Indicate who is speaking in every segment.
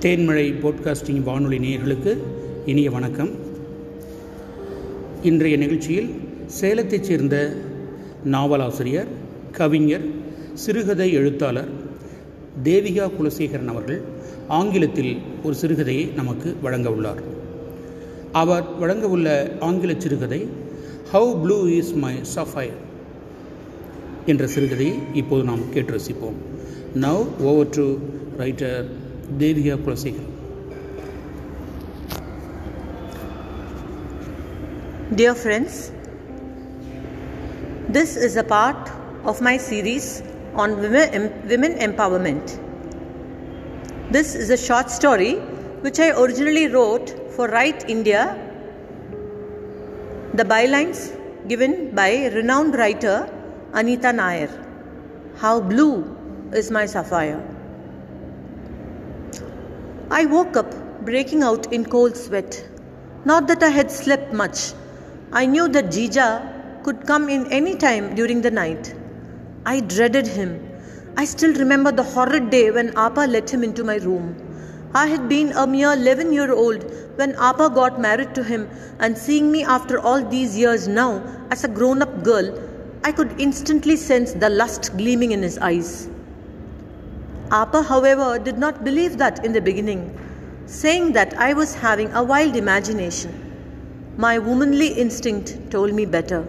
Speaker 1: தேன்மழை போட்காஸ்டிங் வானொலி நேயர்களுக்கு இனிய வணக்கம். இன்றைய நிகழ்ச்சியில் சேலத்தைச் சேர்ந்த நாவலாசிரியர் கவிஞர் சிறுகதை எழுத்தாளர் தேவிகா குலசேகரன் அவர்கள் ஆங்கிலத்தில் ஒரு சிறுகதையை நமக்கு வழங்க உள்ளார். அவர் வழங்க உள்ள ஆங்கில சிறுகதை how blue is my sapphire என்ற சிறுகதையை இப்போது நாம் கேட்டு ரசிப்போம். Now over to writer
Speaker 2: Dear friends, this is a part of my series on women empowerment. This is a short story which I originally wrote for Write India. The bylines given by renowned writer Anita Nair. How blue is my sapphire? I woke up breaking out in cold sweat. Not that I had slept much. I knew that Jija could come in any time during the night. I dreaded him. I still remember the horrid day when Appa let him into my room. I had been a mere 11 year old when Appa got married to him, and seeing me after all these years now as a grown up girl, I could instantly sense the lust gleaming in his eyes. Appa, however, did not believe that in the beginning, saying that I was having a wild imagination. My womanly instinct told me better.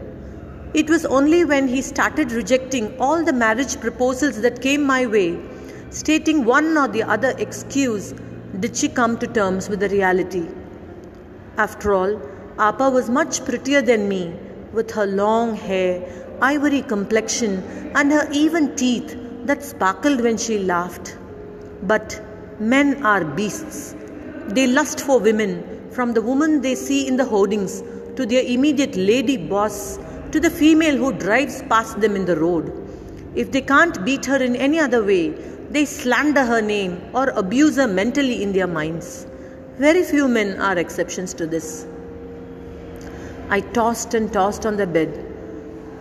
Speaker 2: It was only when he started rejecting all the marriage proposals that came my way, stating one or the other excuse, did she come to terms with the reality. After all, Appa was much prettier than me, with her long hair, ivory complexion, and her even teeth that sparkled when she laughed. But men are beasts. They lust for women, from the woman they see in the hoardings to their immediate lady boss to the female who drives past them in the road. If they can't beat her in any other way, they slander her name or abuse her mentally in their minds. Very few men are exceptions to this. I tossed and tossed on the bed.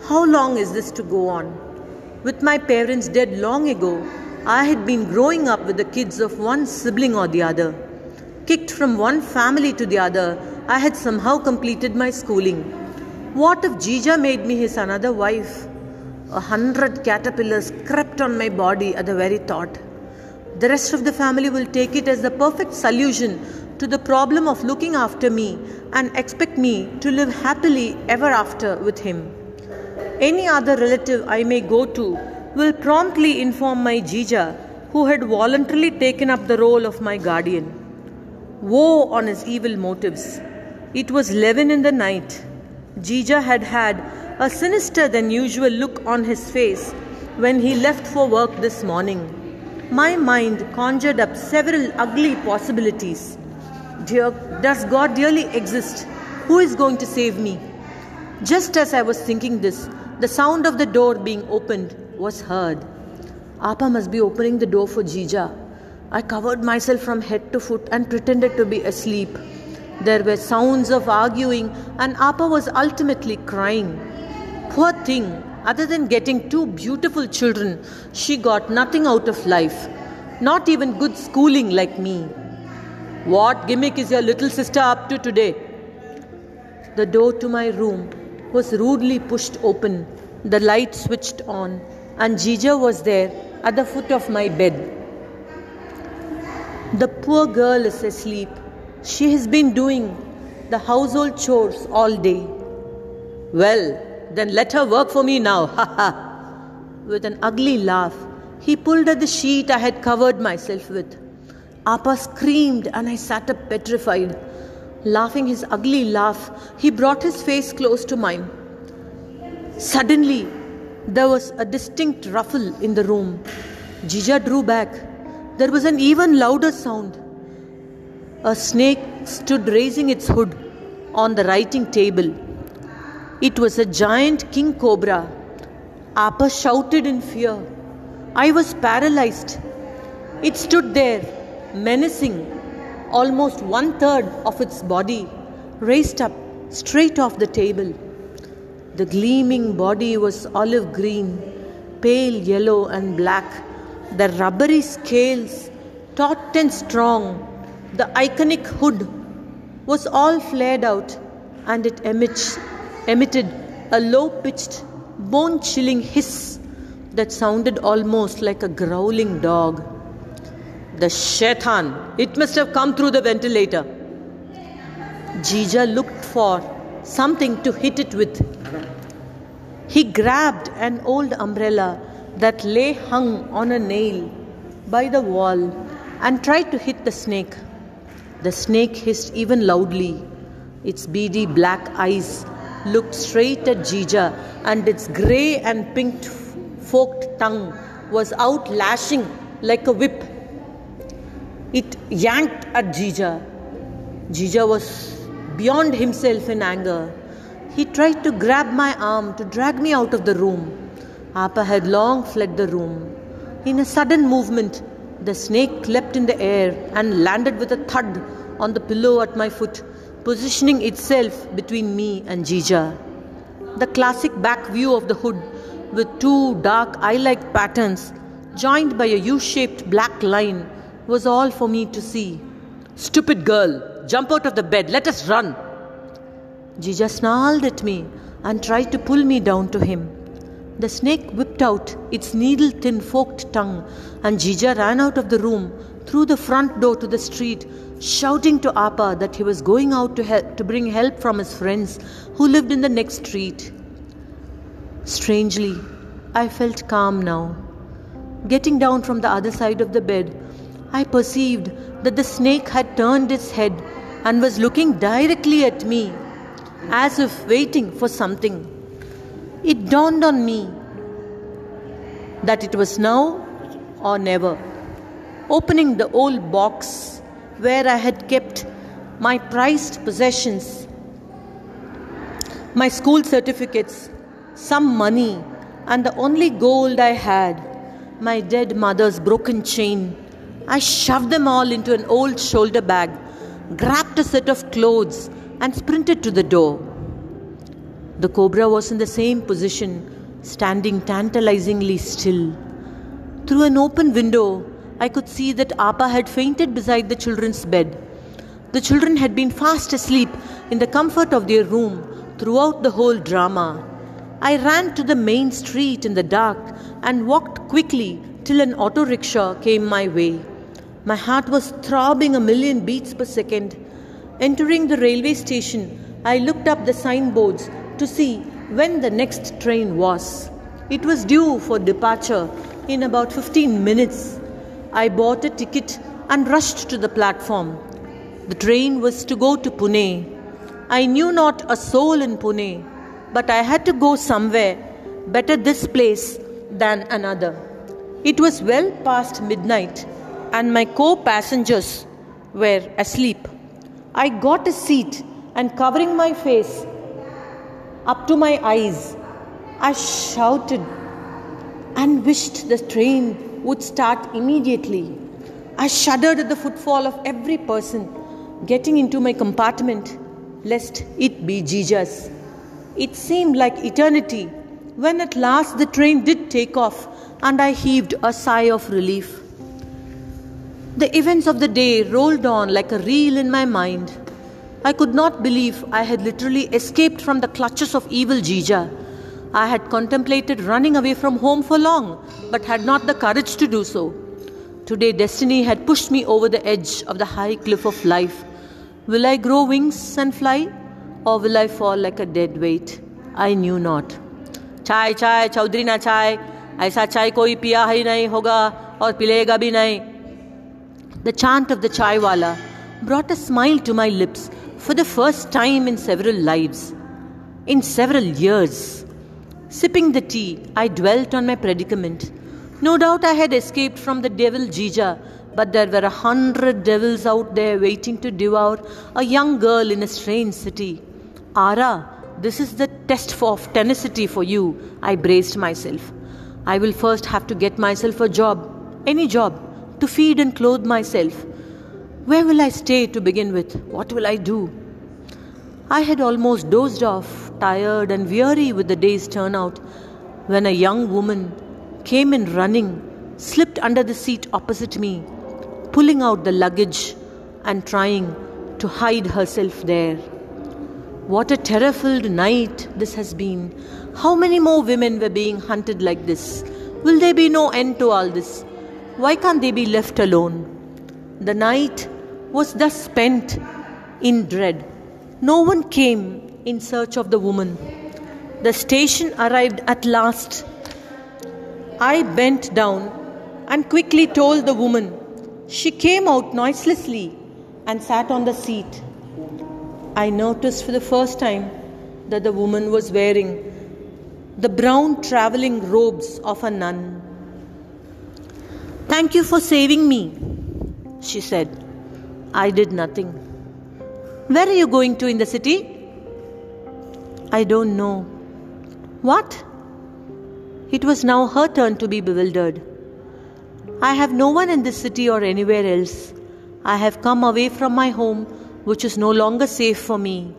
Speaker 2: How long is this to go on? With my parents dead long ago, I had been growing up with the kids of one sibling or the other. Kicked from one family to the other, I had somehow completed my schooling. What if Jija made me his another wife? A hundred caterpillars crept on my body at the very thought. The rest of the family will take it as the perfect solution to the problem of looking after me and expect me to live happily ever after with him. Any other relative I may go to will promptly inform my Jija, who had voluntarily taken up the role of my guardian. Woe on his evil motives. It was 11 in the night. Jija had had a sinister than usual look on his face when he left for work this morning. My mind conjured up several ugly possibilities. Dear, does God really exist? Who is going to save me? Just as I was thinking this, the sound of the door being opened was heard. Appa must be opening the door for Jija. I covered myself from head to foot and pretended to be asleep. There were sounds of arguing, and Appa was ultimately crying. Poor thing, other than getting two beautiful children, she got nothing out of life, not even good schooling like me. What gimmick is your little sister up to today? The door to my room was rudely pushed open, the light switched on, and Jija was there at the foot of my bed. The poor girl is asleep. She has been doing the household chores all day. Well, then let her work for me now, ha ha. With an ugly laugh, he pulled at the sheet I had covered myself with. Appa screamed, and I sat up petrified. Laughing his ugly laugh, he brought his face close to mine. Suddenly, there was a distinct ruffle in the room. Jija drew back. There was an even louder sound. A snake stood raising its hood on the writing table. It was a giant king cobra. Appa shouted in fear. I was paralyzed. It stood there, menacing, almost one third of its body raised up straight off the table. The gleaming body was olive green, pale yellow, and black. The rubbery scales taut and strong, the iconic hood was all flared out and it emits, emitted a low pitched, bone chilling hiss that sounded almost like a growling dog. The shaitan, it must have come through the ventilator. Jija looked for something to hit it with. He grabbed an old umbrella that lay hung on a nail by the wall and tried to hit the snake. The snake hissed even loudly. Its beady black eyes looked straight at Jija, and its grey and pink forked tongue was out lashing like a whip. It yanked at Jija. Jija was beyond himself in anger. He tried to grab my arm to drag me out of the room. Appa had long fled the room. In a sudden movement, the snake leapt in the air and landed with a thud on the pillow at my foot, positioning itself between me and Jija. The classic back view of the hood, with two dark eye like patterns joined by a U shaped black line, was all for me to see. Stupid girl, jump out of the bed, let us run. Jija snarled at me and tried to pull me down to him. The snake whipped out its needle thin forked tongue, and Jija ran out of the room through the front door to the street, shouting to Appa that he was going out to, help, to bring help from his friends who lived in the next street. Strangely, I felt calm now. Getting down from the other side of the bed, I perceived that the snake had turned its head and was looking directly at me, as if waiting for something. It dawned on me that it was now or never. Opening the old box where I had kept my prized possessions, my school certificates, some money, and the only gold I had, my dead mother's broken chain, I shoved them all into an old shoulder bag, grabbed a set of clothes, and sprinted to the door. The cobra was in the same position, standing tantalizingly still. Through an open window, I could see that Appa had fainted beside the children's bed. The children had been fast asleep in the comfort of their room throughout the whole drama. I ran to the main street in the dark and walked quickly till an auto rickshaw came my way. My heart was throbbing a million beats per second. Entering the railway station, I looked up the signboards to see when the next train was. It was due for departure in about 15 minutes. I bought a ticket and rushed to the platform. The train was to go to Pune. I knew not a soul in Pune, but I had to go somewhere, better this place than another. It was well past midnight, and my co passengers were asleep. I got a seat and covering my face up to my eyes, I shouted and wished the train would start immediately. I shuddered at the footfall of every person getting into my compartment, lest it be Jija's. It seemed like eternity when at last the train did take off and I heaved a sigh of relief. The events of the day rolled on like a reel in my mind. I could not believe I had literally escaped from the clutches of evil Jija. I had contemplated running away from home for long, but had not the courage to do so. Today, destiny had pushed me over the edge of the high cliff of life. Will I grow wings and fly, or will I fall like a dead weight? I knew not. चाय चाय चौधरी ना चाय ऐसा चाय कोई पिया ही नहीं होगा और पिलेगा भी नहीं the chant of the chaiwala brought a smile to my lips for the first time in several lives, in several years. Sipping the tea, I dwelt on my predicament. No doubt I had escaped from the devil Jija, but there were a hundred devils out there waiting to devour a young girl in a strange city. Ara, this is the test of tenacity for you, I braced myself. I will first have to get myself a job, any job, to feed and clothe myself. Where will I stay to begin with? What will I do? I had almost dozed off, tired and weary with the day's turnout, when a young woman came in running, slipped under the seat opposite me, pulling out the luggage and trying to hide herself there. What a terror filled night this has been. How many more women were being hunted like this? Will there be no end to all this? Why can't they be left alone? The night was thus spent in dread. No one came in search of the woman. The station arrived at last. I bent down and quickly told the woman. She came out noiselessly and sat on the seat. I noticed for the first time that the woman was wearing the brown traveling robes of a nun. Thank you for saving me, she said. I did nothing. Where are you going to in the city? I don't know. What? It was now her turn to be bewildered. I have no one in this city or anywhere else. I have come away from my home, which is no longer safe for me.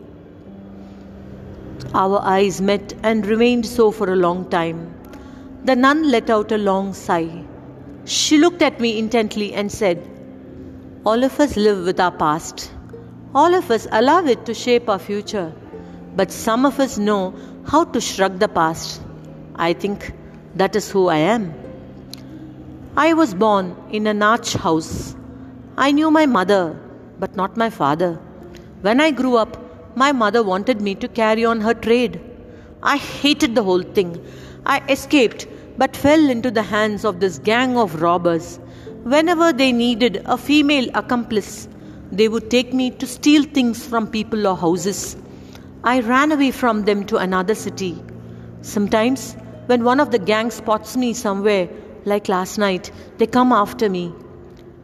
Speaker 2: Our eyes met and remained so for a long time. The nun let out a long sigh. She looked at me intently and said, All of us live with our past. All of us allow it to shape our future. But some of us know how to shrug the past. I think that is who I am. I was born in a nautch house. I knew my mother, but not my father. When I grew up, my mother wanted me to carry on her trade. I hated the whole thing. I escaped but fell into the hands of this gang of robbers. Whenever they needed a female accomplice, they would take me to steal things from people or houses. I ran away from them to another city. Sometimes, when one of the gang spots me somewhere, like last night, they come after me.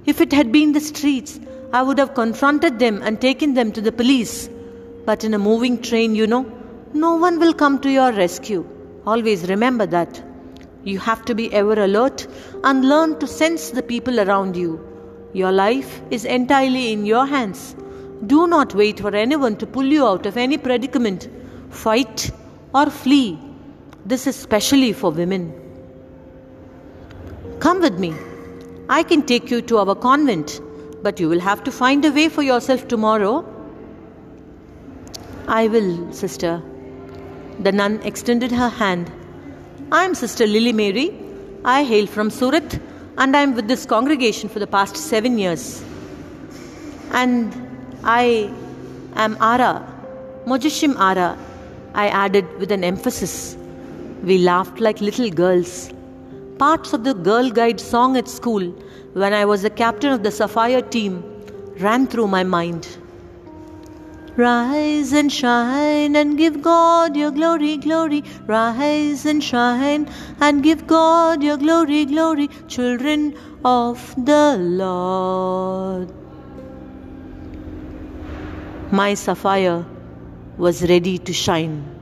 Speaker 2: If it had been the streets, I would have confronted them and taken them to the police. But in a moving train, you know, no one will come to your rescue. Always remember that. You have to be ever alert and learn to sense the people around you. Your life is entirely in your hands. Do not wait for anyone to pull you out of any predicament. Fight or flee. This is specially for women. Come with me. I can take you to our convent, but you will have to find a way for yourself tomorrow. I will, sister. The nun extended her hand I am Sister Lily Mary. I hail from Surat and I am with this congregation for the past seven years. And I am Ara, Mojishim Ara, I added with an emphasis. We laughed like little girls. Parts of the Girl Guide song at school, when I was the captain of the Sapphire team, ran through my mind. Rise and shine and give God your glory, glory. Rise and shine and give God your glory, glory. Children of the Lord. My sapphire was ready to shine.